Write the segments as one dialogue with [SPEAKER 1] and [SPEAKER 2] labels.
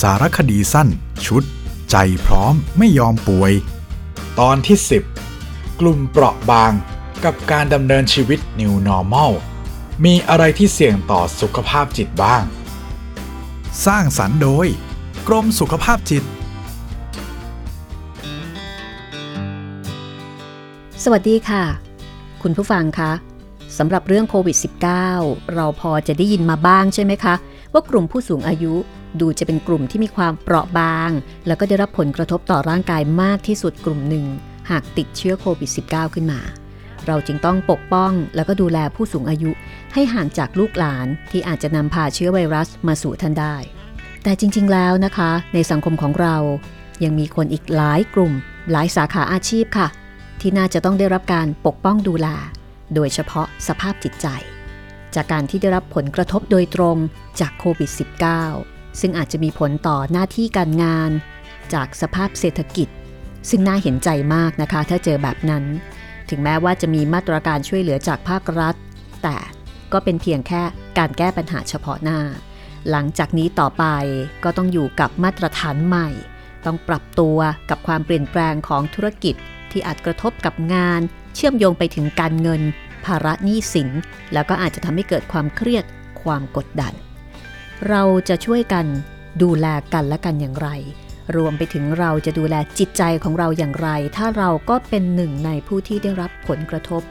[SPEAKER 1] สารคดีสั้น ชุด ใจพร้อมไม่ยอมป่วย ตอนที่ 10 กลุ่มเปราะบางกับการดำเนินชีวิต New Normal มีอะไรที่เสี่ยงต่อสุขภาพจิตบ้าง สร้างสรรค์โดย กรมสุขภาพจิต
[SPEAKER 2] สวัสดีค่ะ คุณผู้ฟังคะสำหรับเรื่องโควิด -19 เราพอจะได้ยินมาบ้างใช่ไหมคะ ว่ากลุ่มผู้สูงอายุ ดูจะเป็นกลุ่มที่มีความเปราะบาง แล้วก็ได้รับผลกระทบต่อร่างกายมากที่สุดกลุ่มหนึ่ง หากติดเชื้อโควิด -19 ขึ้นมา เราจึงต้องปกป้องแล้วก็ดูแลผู้สูงอายุ ให้ห่างจากลูกหลานที่อาจจะนำพาเชื้อไวรัสมาสู่ท่านได้ แต่จริง ๆ แล้วนะคะ ในสังคมของเรา ยังมีคนอีกหลายกลุ่ม หลายสาขาอาชีพค่ะ ที่น่าจะต้องได้รับการปกป้องดูแล โดยเฉพาะสภาพจิตใจ จากการที่ได้รับผลกระทบโดยตรงจากโควิด -19 ซึ่งอาจจะมีผลต่อหน้าที่การงาน จากสภาพเศรษฐกิจ ซึ่งน่าเห็นใจมากนะคะ ถ้าเจอแบบนั้น ถึงแม้ว่าจะมีมาตรการช่วยเหลือจากภาครัฐ แต่ก็เป็นเพียงแค่การแก้ปัญหาเฉพาะหน้า หลังจากนี้ต่อไปก็ต้องอยู่กับมาตรฐานใหม่ ต้องปรับตัวกับความเปลี่ยนแปลงของธุรกิจที่อาจกระทบกับงาน เชื่อมโยงไปถึงการเงิน ภาระหนี้สิน แล้วก็อาจจะทำให้เกิดความเครียดความกดดัน เราจะช่วยกันดูแลกันและกันอย่างไร รวมไปถึงเราจะดูแลจิตใจของเราอย่างไร ถ้าเราก็เป็นหนึ่งในผู้ที่ได้รับผลกระทบ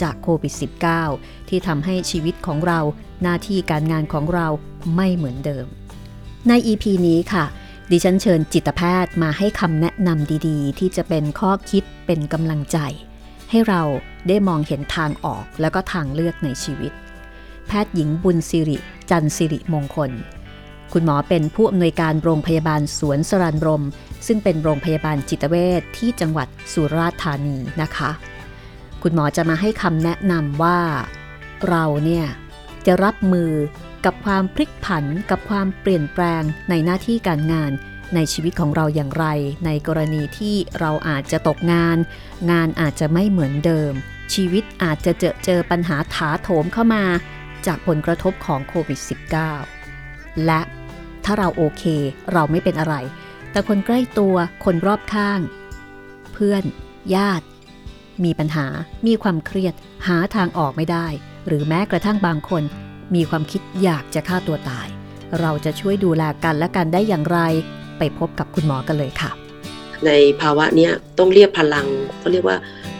[SPEAKER 2] จากโควิด -19 ที่ทำให้ชีวิตของเราหน้าที่การงานของเราไม่เหมือนเดิม ใน EP นี้ค่ะ ดิฉันเชิญจิตแพทย์มาให้คำแนะนำดีๆ ที่จะเป็นข้อคิดเป็นกำลังใจ ให้เราได้มองเห็นทางออกแล้วก็ทางเลือกในชีวิต แพทย์หญิงบุญสิริ จันสิริมงคล คุณหมอเป็นผู้อำนวยการโรงพยาบาลสวนสรันรม ซึ่งเป็นโรงพยาบาลจิตเวชที่จังหวัดสุราษฎร์ธานีนะคะ คุณหมอจะมาให้คำแนะนำว่า เราเนี่ยจะรับมือกับความพลิกผันกับความเปลี่ยนแปลงในหน้าที่การงานในชีวิตของเราอย่างไร ในกรณีที่เราอาจจะตกงาน งานอาจจะไม่เหมือนเดิม ชีวิตอาจจะเจอเจอปัญหาถาโถมเข้ามา จากผลกระทบของโควิด -19 และถ้าเราโอเคเราไม่เป็นอะไร แต่คนใกล้ตัวคนรอบข้าง เพื่อน ญาติ มีปัญหา มีความเครียด หาทางออกไม่ได้ หรือแม้กระทั่งบางคน มีความคิดอยากจะฆ่าตัวตาย เราจะช่วยดูแลกันและกันได้อย่างไร ไปพบกับคุณหมอกันเลยค่ะ
[SPEAKER 3] ในภาวะนี้ต้องเรียกพลังเขาเรียกว่า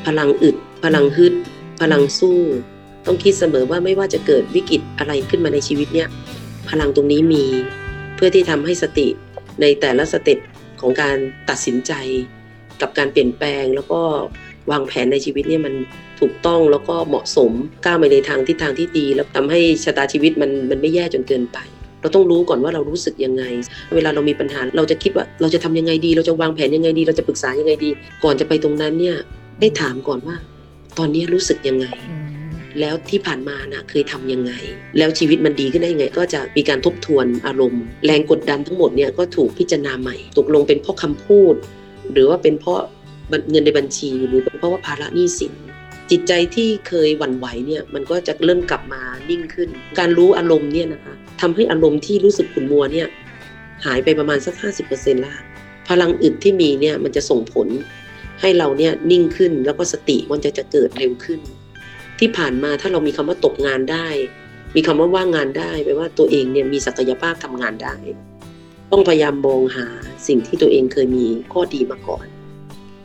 [SPEAKER 3] พลังอึด พลังฮึด พลังสู้ ต้องคิดเสมอว่าไม่ว่าจะเกิดวิกฤตอะไรขึ้นมาในชีวิตเนี่ยพลังตรงนี้มีเพื่อที่ทำให้สติในแต่ละสเต็ปของการตัดสินใจ กับการเปลี่ยนแปลงแล้วก็วางแผนในชีวิตเนี่ยมันถูกต้องแล้วก็เหมาะสมก้าวไปในทางทิศทางที่ดี แล้วทำให้ชะตาชีวิตมันมันไม่แย่จนเกินไป เราต้องรู้ก่อนว่าเรารู้สึกยังไง เวลาเรามีปัญหาเราจะคิดว่าเราจะทำยังไงดี เราจะวางแผนยังไงดี เราจะปรึกษายังไงดี ก่อนจะไปตรงนั้นเนี่ยได้ถามก่อนว่า ตอนนี้รู้สึกยังไง แล้วที่ผ่านมานะเคยทำยังไง แล้วชีวิตมันดีขึ้นได้ยังไง ก็จะมีการทบทวนอารมณ์ แรงกดดันทั้งหมดเนี่ยก็ถูกพิจารณาใหม่ ตกลงเป็นเพราะคำพูด หรือว่าเป็นเพราะเงินในบัญชีหรือเป็นเพราะว่าภาระหนี้สินจิตใจที่เคยหวั่นไหวเนี่ยมันก็จะเริ่มกลับมานิ่งขึ้น การรู้อารมณ์เนี่ยนะคะทำให้อารมณ์ที่รู้สึกขุ่นมัวเนี่ยหายไปประมาณสัก 50%ละพลังอึดที่มีเนี่ยมันจะส่งผลให้เราเนี่ยนิ่งขึ้นแล้วก็สติมันจะจะเกิดเร็วขึ้น ที่ผ่านมาถ้าเรามีคำว่าตกงานได้ มีคำว่าว่างงานได้แปลว่าตัวเองเนี่ยมีศักยภาพทำงานได้ ต้องพยายามมองหาสิ่งที่ตัวเองเคยมีข้อดีมาก่อน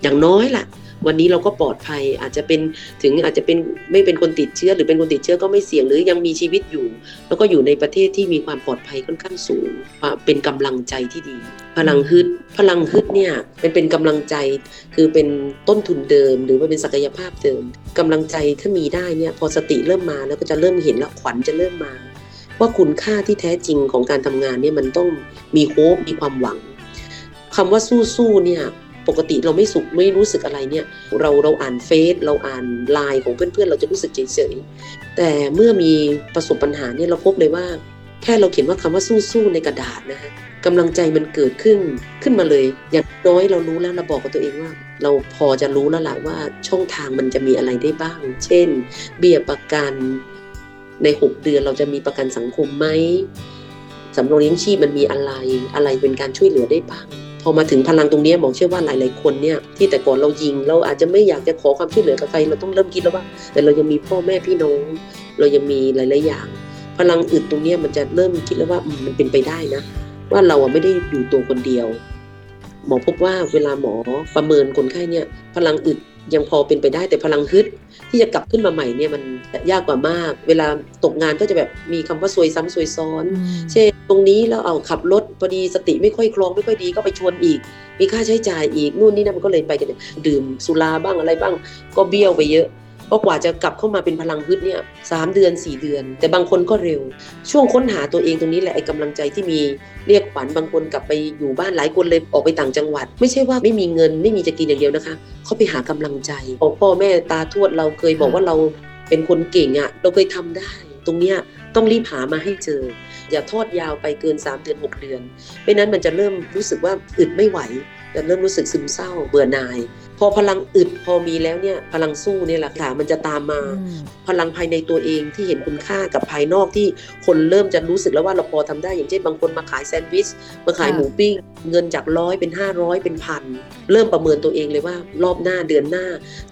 [SPEAKER 3] อย่างน้อยแหละ วันนี้เราก็ปลอดภัยอาจจะเป็นถึงอาจจะเป็นไม่เป็นคนติดเชื้อ หรือเป็นคนติดเชื้อก็ไม่เสี่ยงหรือยังมีชีวิตอยู่ แล้วก็อยู่ในประเทศที่มีความปลอดภัยค่อนข้างสูงเป็นกำลังใจที่ดี พลังฮึดพลังฮึดเนี่ยเป็นเป็นกำลังใจคือเป็นต้นทุนเดิม หรือว่าเป็นศักยภาพเดิมกำลังใจถ้ามีได้เนี่ยพอสติเริ่มมาแล้วก็จะเริ่มเห็นแล้วขวัญจะเริ่มมา ว่าคุณค่าที่แท้จริงของการทำงานเนี่ยมันต้องมีโฮปมีความหวังคำว่าสู้ๆเนี่ย ปกติเราไม่สุขไม่รู้สึกอะไรเนี่ย เราเราอ่านเฟซเราอ่านไลน์ของเพื่อนๆ เราจะรู้สึกเฉยๆแต่เมื่อมีประสบปัญหาเนี่ยเราพบเลยว่า แค่เราเขียนว่าคำว่าสู้ๆในกระดาษนะฮะกำลังใจมันเกิดขึ้นขึ้นมาเลย อย่างน้อยเรารู้แล้วเราบอกกับตัวเองว่า เราพอจะรู้แล้วแหละว่าช่องทางมันจะมีอะไรได้บ้าง เช่น เบี้ยประกันใน 6 เดือนเราจะมีประกันสังคมไหมสำรองเลี้ยงชีพมันมีอะไรอะไรเป็นการช่วยเหลือได้บ้าง พอมาถึงพลังตรงนี้หมอเชื่อว่าหลาย ๆ คนเนี่ยที่แต่ก่อนเรายิง เราอาจจะไม่อยากจะขอความช่วยเหลือกับใครเราต้องเริ่มคิดแล้วว่า แต่เรายังมีพ่อแม่พี่น้อง เรายังมีหลาย ๆ อย่าง พลังอึดตรงนี้มันจะเริ่มคิดแล้วว่ามันเป็นไปได้นะ ว่าเราไม่ได้อยู่ตัวคนเดียว หมอพบว่าเวลาหมอประเมินคนไข้เนี่ยพลังอึด ยังพอเป็นไปได้แต่พลังฮึดที่จะกลับขึ้นมาใหม่เนี่ยมันยากกว่ามาก เวลาตกงานก็จะแบบมีคำว่าซวยซ้ำซวยซ้อน เช่นตรงนี้แล้วเอาขับรถพอดีสติไม่ค่อยคล่องไม่ค่อยดีก็ไปชนอีก มีค่าใช้จ่ายอีกนู่นนี่นั่นมันก็เลยไปกันเนี่ยดื่มสุราบ้างอะไรบ้าง ก็เบี้ยวไปเยอะ เพราะกว่าจะกลับเข้ามาเป็นพลังฮึดเนี่ยสามเดือนสี่เดือน แต่บางคนก็เร็ว ช่วงค้นหาตัวเองตรงนี้แหละไอ้กำลังใจที่มีเรียกขวัญบางคนกลับไปอยู่บ้านหลายคนเลยออกไปต่างจังหวัด ไม่ใช่ว่าไม่มีเงินไม่มีจะกินอย่างเดียวนะคะเขาไปหากำลังใจของพ่อแม่ตาทวดเราเคยบอกว่าเราเป็นคนเก่งอะ่ะเราเคยทำได้ ตรงเนี้ยต้องรีบหามาให้เจอ อย่าทอดยาวไปเกิน 3 เดือน 6 เดือนไม่นั้นมันจะเริ่มรู้สึกว่าอึดไม่ไหวจะเริ่มรู้สึกซึมเศร้าเบื่อหน่าย พอพลังอึดพอมีแล้วเนี่ยพลังสู้เนี่ยแหละค่ะมันจะตามมา พลังภายในตัวเองที่เห็นคุณค่ากับภายนอกที่คนเริ่มจะรู้สึกแล้วว่าเราพอทำได้อย่างเช่นบางคนมาขายแซนด์วิชมาขาย
[SPEAKER 2] ค่ะ
[SPEAKER 3] หมูปิ้ง เงินจากร้อยเป็น 500 เป็นพันเริ่มประเมินตัวเองเลยว่ารอบหน้าเดือนหน้า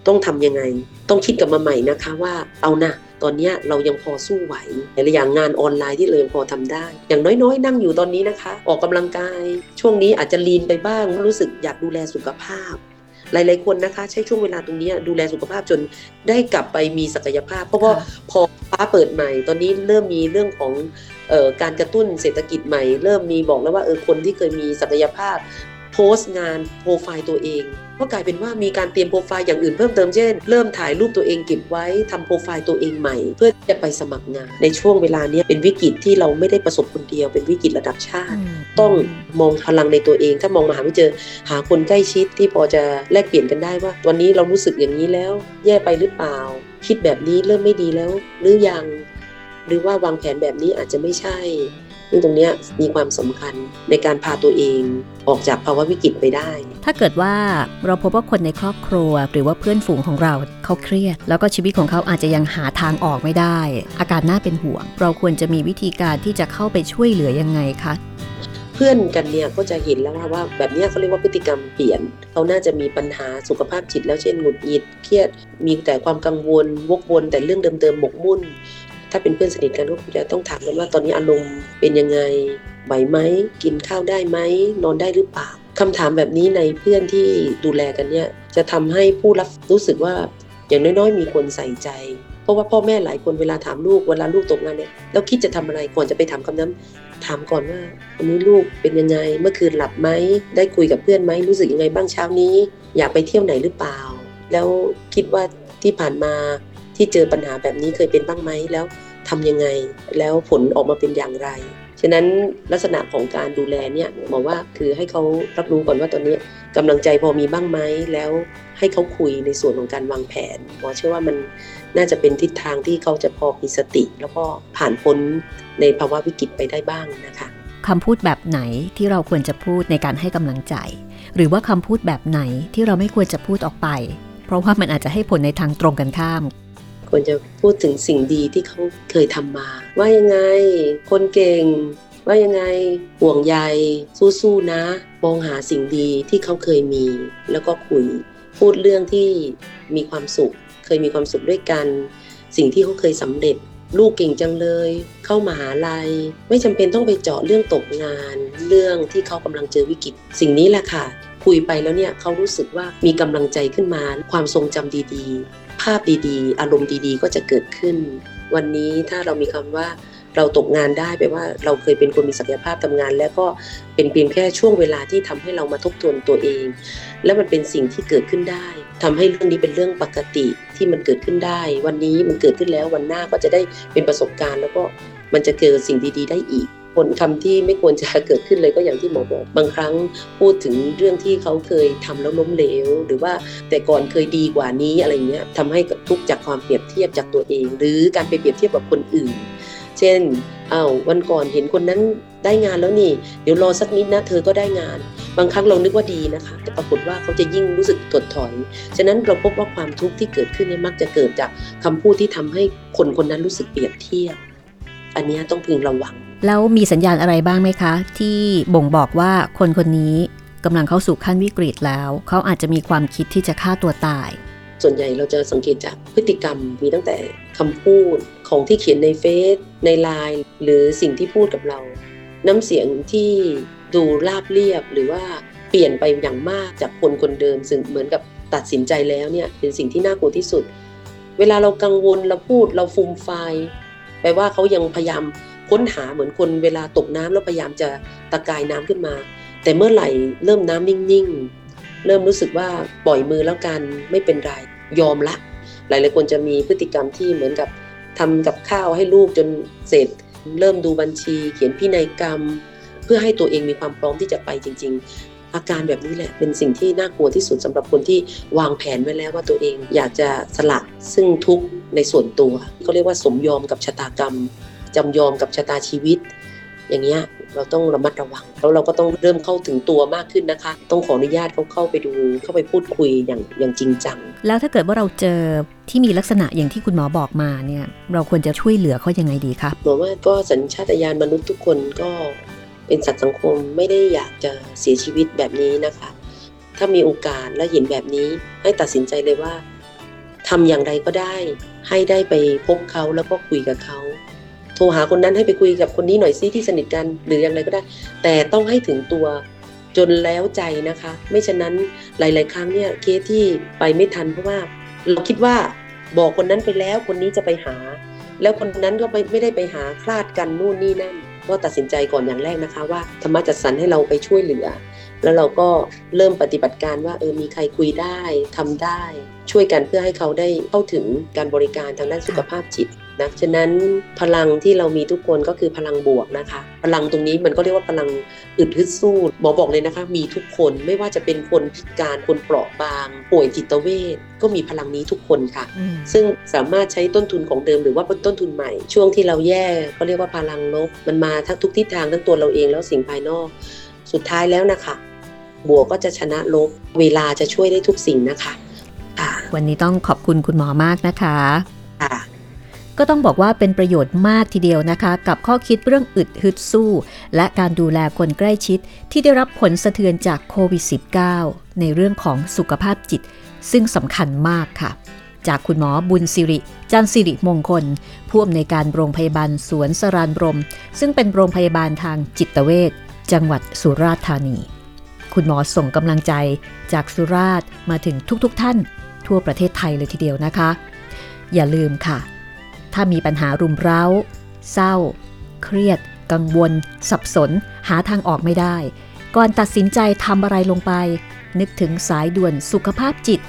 [SPEAKER 3] ต้องทำยังไง ต้องคิดกลับมาใหม่นะคะว่าเอานะตอนเนี้ยเรายังพอสู้ไหวแต่ละอย่างงานออนไลน์ที่เรายังพอทำได้ อย่างน้อยๆ นั่งอยู่ตอนนี้นะคะ ออกกำลังกาย ช่วงนี้อาจจะลีนไปบ้างรู้สึกอยากดูแลสุขภาพ หลาย ๆ คนนะคะ ใช้ช่วงเวลาตรงนี้ดูแลสุขภาพจนได้กลับไปมีศักยภาพ เพราะว่า
[SPEAKER 2] ค่ะ
[SPEAKER 3] พอฟ้าเปิดใหม่ ตอนนี้เริ่มมีเรื่องของเออการกระตุ้นเศรษฐกิจใหม่ เริ่มมีบอกแล้วว่าเออคนที่เคยมีศักยภาพ โพสต์งานโปรไฟล์ตัวเองก็กลายเป็นว่ามีการเตรียมโปรไฟล์อย่างอื่นเพิ่มเติมเช่น เริ่มถ่ายรูปตัวเองเก็บไว้ทำโปรไฟล์ตัวเองใหม่ เพื่อจะไปสมัครงาน ในช่วงเวลาเนี้ยเป็นวิกฤตที่เราไม่ได้ประสบคนเดียว เป็นวิกฤตระดับชาติ ต้องมองพลังในตัวเอง ถ้ามองมาหาไม่เจอ หาคนใกล้ชิดที่พอจะแลกเปลี่ยนกันได้ว่า วันนี้เรารู้สึกอย่างนี้แล้ว แย่ไปหรือเปล่า คิดแบบนี้เริ่มไม่ดีแล้ว หรือยัง หรือว่าวางแผนแบบนี้อาจจะไม่ใช่ ซึ่งตรงเนี้ยมีความสำคัญในการพาตัวเองออกจากภาวะวิกฤตไปได้
[SPEAKER 2] ถ้าเกิดว่าเราพบว่าคนในครอบครัว หรือว่าเพื่อนฝูงของเราเขาเครียด แล้วก็ชีวิตของเขาอาจจะยังหาทางออกไม่ได้ อาการน่าเป็นห่วง เราควรจะมีวิธีการที่จะเข้าไปช่วยเหลือยังไงคะ
[SPEAKER 3] เพื่อนกันเนี่ยก็จะเห็นแล้วว่าว่าแบบเนี้ยเขาเรียกว่าพฤติกรรมเปลี่ยน เขาน่าจะมีปัญหาสุขภาพจิตแล้วเช่นหงุดหงิดเครียด มีแต่ความกังวลวกวนแต่เรื่องเดิมๆหมกมุ่น ถ้าเป็นเพื่อนสนิทกันก็คงจะต้องถามกันว่าตอนนี้อารมณ์เป็นยังไงไหวไหมกินข้าวได้ไหมนอนได้หรือเปล่าคำถามแบบนี้ในเพื่อนที่ดูแลกันเนี่ยจะทำให้ผู้รับรู้สึกว่าอย่างน้อยๆ มีคนใส่ใจ เพราะว่าพ่อแม่หลายคนเวลาถามลูกเวลาลูกตกงานเนี่ยแล้วคิดจะทำอะไรก่อนจะไปถามคำนั้น ถามก่อนว่าวันนี้ลูกเป็นยังไงเมื่อคืนหลับไหมได้คุยกับเพื่อนไหมรู้สึกยังไงบ้างเช้านี้ อยากไปเที่ยวไหนหรือเปล่า แล้วคิดว่าที่ผ่านมา ที่เจอปัญหาแบบนี้เคยเป็นบ้างไหมแล้วทำยังไง แล้วผลออกมาเป็นอย่างไร ฉะนั้นลักษณะของการดูแลเนี่ยหมอว่าคือให้เขารับรู้ก่อนว่าตอนนี้กำลังใจพอมีบ้างไหมแล้วให้เขาคุยในส่วนของการวางแผนหมอเชื่อว่ามันน่าจะเป็นทิศทางที่เขาจะพอมีสติ แล้วก็ผ่านพ้นในภาวะวิกฤตไปได้บ้างนะคะ
[SPEAKER 2] คำพูดแบบไหนที่เราควรจะพูดในการให้กำลังใจ หรือว่าคำพูดแบบไหนที่เราไม่ควรจะพูดออกไป เพราะว่ามันอาจจะให้ผลในทางตรงกันข้าม
[SPEAKER 3] ควรจะพูดถึงสิ่งดีที่เขาเคยทำมา ว่ายังไงคนเก่ง ว่ายังไงห่วงใยสู้ๆนะ มองหาสิ่งดีที่เขาเคยมี แล้วก็คุยพูดเรื่องที่มีความสุข เคยมีความสุขด้วยกัน สิ่งที่เขาเคยสำเร็จ ลูกเก่งจังเลย เข้ามาหาลัย ไม่จำเป็นต้องไปเจาะเรื่องตกงาน เรื่องที่เขากำลังเจอวิกฤต สิ่งนี้แหละค่ะคุยไปแล้วเนี่ยเขารู้สึกว่ามีกำลังใจขึ้นมา ความทรงจำดี ๆ ภาพดีๆ อารมณ์ดีๆ ก็จะเกิดขึ้น วันนี้ถ้าเรามีคำว่าเราตกงานได้แปลว่าเราเคยเป็นคนมีศักยภาพทำงาน แล้วก็เป็นเพียงแค่ช่วงเวลาที่ทำให้เรามาทบทวนตัวเอง แล้วมันเป็นสิ่งที่เกิดขึ้นได้ทำให้เรื่องนี้เป็นเรื่องปกติที่มันเกิดขึ้นได้ วันนี้มันเกิดขึ้นแล้ววันหน้าก็จะได้เป็นประสบการณ์ แล้วก็มันจะเกิดสิ่งดี ๆ ได้อีก ผลคำที่ไม่ควรจะเกิดขึ้นเลยก็อย่างที่หมอบอกบางครั้งพูดถึงเรื่องที่เขาเคยทำแล้วล้มเหลว หรือว่าแต่ก่อนเคยดีกว่านี้อะไรเงี้ยทำให้ทุกข์จากความเปรียบเทียบจากตัวเอง หรือการไปเปรียบเทียบกับคนอื่น เช่นอ้าววันก่อนเห็นคนนั้นได้งานแล้วนี่ เดี๋ยวรอสักนิดนะเธอก็ได้งาน บางครั้งเรานึกว่าดีนะคะ แต่ปรากฏว่าเขาจะยิ่งรู้สึกถดถอย ฉะนั้นเราพบว่าความทุกข์ที่เกิดขึ้นเนี่ยมักจะเกิดจากคำพูดที่ทำให้คนคนนั้นรู้สึกเปรียบเทียบ อันนี้ต้องพึงระวัง
[SPEAKER 2] แล้วมีสัญญาณอะไรบ้างไหมคะ ที่บ่งบอกว่าคนคนนี้กำลังเข้าสู่ขั้นวิกฤตแล้ว เขาอาจจะมีความคิดที่จะฆ่าตัวตาย
[SPEAKER 3] ส่วนใหญ่เราจะสังเกตจากพฤติกรรมมีตั้งแต่คำพูดของที่เขียนในเฟซในไลน์หรือสิ่งที่พูดกับเรา น้ำเสียงที่ดูราบเรียบหรือว่าเปลี่ยนไปอย่างมากจากคนคนเดิม ซึ่งเหมือนกับตัดสินใจแล้วเนี่ยเป็นสิ่งที่น่ากลัวที่สุด เวลาเรากังวลเราพูดเราฟูมไฟแปลว่าเขายังพยายาม ค้นหาเหมือนคนเวลาตกน้ำแล้วพยายามจะตะกายน้ำขึ้นมา แต่เมื่อไหร่เริ่มน้ำนิ่งๆ เริ่มรู้สึกว่าปล่อยมือแล้วกันไม่เป็นไรยอมละ หลายๆคนจะมีพฤติกรรมที่เหมือนกับทำกับข้าวให้ลูกจนเสร็จ เริ่มดูบัญชี เขียนพินัยกรรม เพื่อให้ตัวเองมีความพร้อมที่จะไปจริง ๆ อาการแบบนี้แหละเป็นสิ่งที่น่ากลัวที่สุดสำหรับคนที่วางแผนไว้แล้วว่าตัวเองอยากจะสละซึ่งทุกในส่วนตัวเขาเรียกว่าสมยอมกับชะตากรรม จำยอมกับชะตาชีวิต อย่างเงี้ยเราต้องระมัดระวัง แล้วเราก็ต้องเริ่มเข้าถึงตัวมากขึ้นนะคะ ต้องขออนุญาตเขาเข้าไปดู เข้าไปพูดคุยอย่างอย่างจริงจัง
[SPEAKER 2] แล้วถ้าเกิดว่าเราเจอที่มีลักษณะอย่างที่คุณหมอบอกมาเนี่ยเราควรจะช่วยเหลือเขายังไงดีคะ
[SPEAKER 3] หมอว่าก็สัญชาตญาณมนุษย์ทุกคนก็เป็นสัตว์สังคมไม่ได้อยากจะเสียชีวิตแบบนี้นะคะ ถ้ามีโอกาสและเห็นแบบนี้ ให้ตัดสินใจเลยว่าทำอย่างไรก็ได้ ให้ได้ไปพบเขาแล้วก็คุยกับเขา โทรหาคนนั้นให้ไปคุยกับคนนี้หน่อยซิที่สนิทกันหรืออย่างไรก็ได้ แต่ต้องให้ถึงตัวจนแล้วใจนะคะ ไม่ฉะนั้นหลาย ๆ ครั้งเนี่ยเคสที่ไปไม่ทันเพราะว่า เราคิดว่าบอกคนนั้นไปแล้วคนนี้จะไปหา แล้วคนนั้นก็ไม่ไม่ได้ไปหาคลาดกันนู่นนี่นั่นก็ตัดสินใจก่อนอย่างแรกนะคะ ว่าธรรมะจัดสรรให้เราไปช่วยเหลือ แล้วเราก็เริ่มปฏิบัติการว่าเออมีใครคุยได้ทำได้ ช่วยกันเพื่อให้เขาได้เข้าถึงการบริการทางด้านสุขภาพจิต นะฉะนั้นพลังที่เรามีทุกคนก็คือพลังบวกนะคะ พลังตรงนี้มันก็เรียกว่าพลังอึดฮึดสู้หมอบอกเลยนะคะ มีทุกคนไม่ว่าจะเป็นคนพิการคนเปราะบาง ป่วยจิตเวชก็มีพลังนี้ทุกคนค่ะ ซึ่งสามารถใช้ต้นทุนของเดิมหรือว่าต้นทุนใหม่ ช่วงที่เราแย่เขาเรียกว่าพลังลบ มันมาทั้งทุกทิศทางทั้งตัวเราเองแล้วสิ่งภายนอก สุดท้ายแล้วนะคะ บวกก็จะชนะลบเวลาจะช่วยได้ทุกสิ่งนะคะค่ะ
[SPEAKER 2] วันนี้ต้องขอบคุณคุณหมอมากนะคะ
[SPEAKER 3] ค่ะ
[SPEAKER 2] ก็ต้องบอกว่าเป็นประโยชน์มากทีเดียวนะคะ กับข้อคิดเรื่องอึดฮึดสู้ และการดูแลคนใกล้ชิดที่ได้รับผลสะเทือนจากโควิด -19 ในเรื่องของสุขภาพจิต ซึ่งสำคัญมากค่ะ จากคุณหมอบุญสิริ จันสิริมงคล ผู้อำนวยการโรงพยาบาลสวนสรานบรม ซึ่งเป็นโรงพยาบาลทางจิตเวชจังหวัดสุราษฎร์ธานี คุณหมอส่งกำลังใจจากสุราษฎร์มาถึงทุกๆทท่าน ทั่วประเทศไทยเลยทีเดียวนะคะ อย่าลืมค่ะ ถ้ามีปัญหารุมเร้า เศร้า เครียด กังวล สับสน หาทางออกไม่ได้ ก่อนตัดสินใจทำอะไรลงไป นึกถึงสายด่วนสุขภาพจิต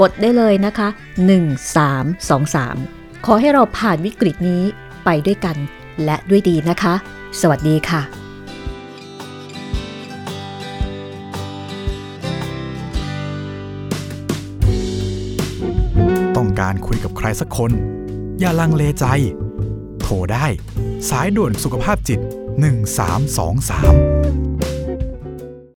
[SPEAKER 2] กดได้เลยนะคะ 1323 ขอให้เราผ่านวิกฤตนี้ไปด้วยกัน และด้วยดีนะคะ สวัสดีค่ะ
[SPEAKER 1] ต้องการคุยกับใครสักคน อย่าลังเลใจ โทรได้ สายด่วนสุขภาพจิต 1323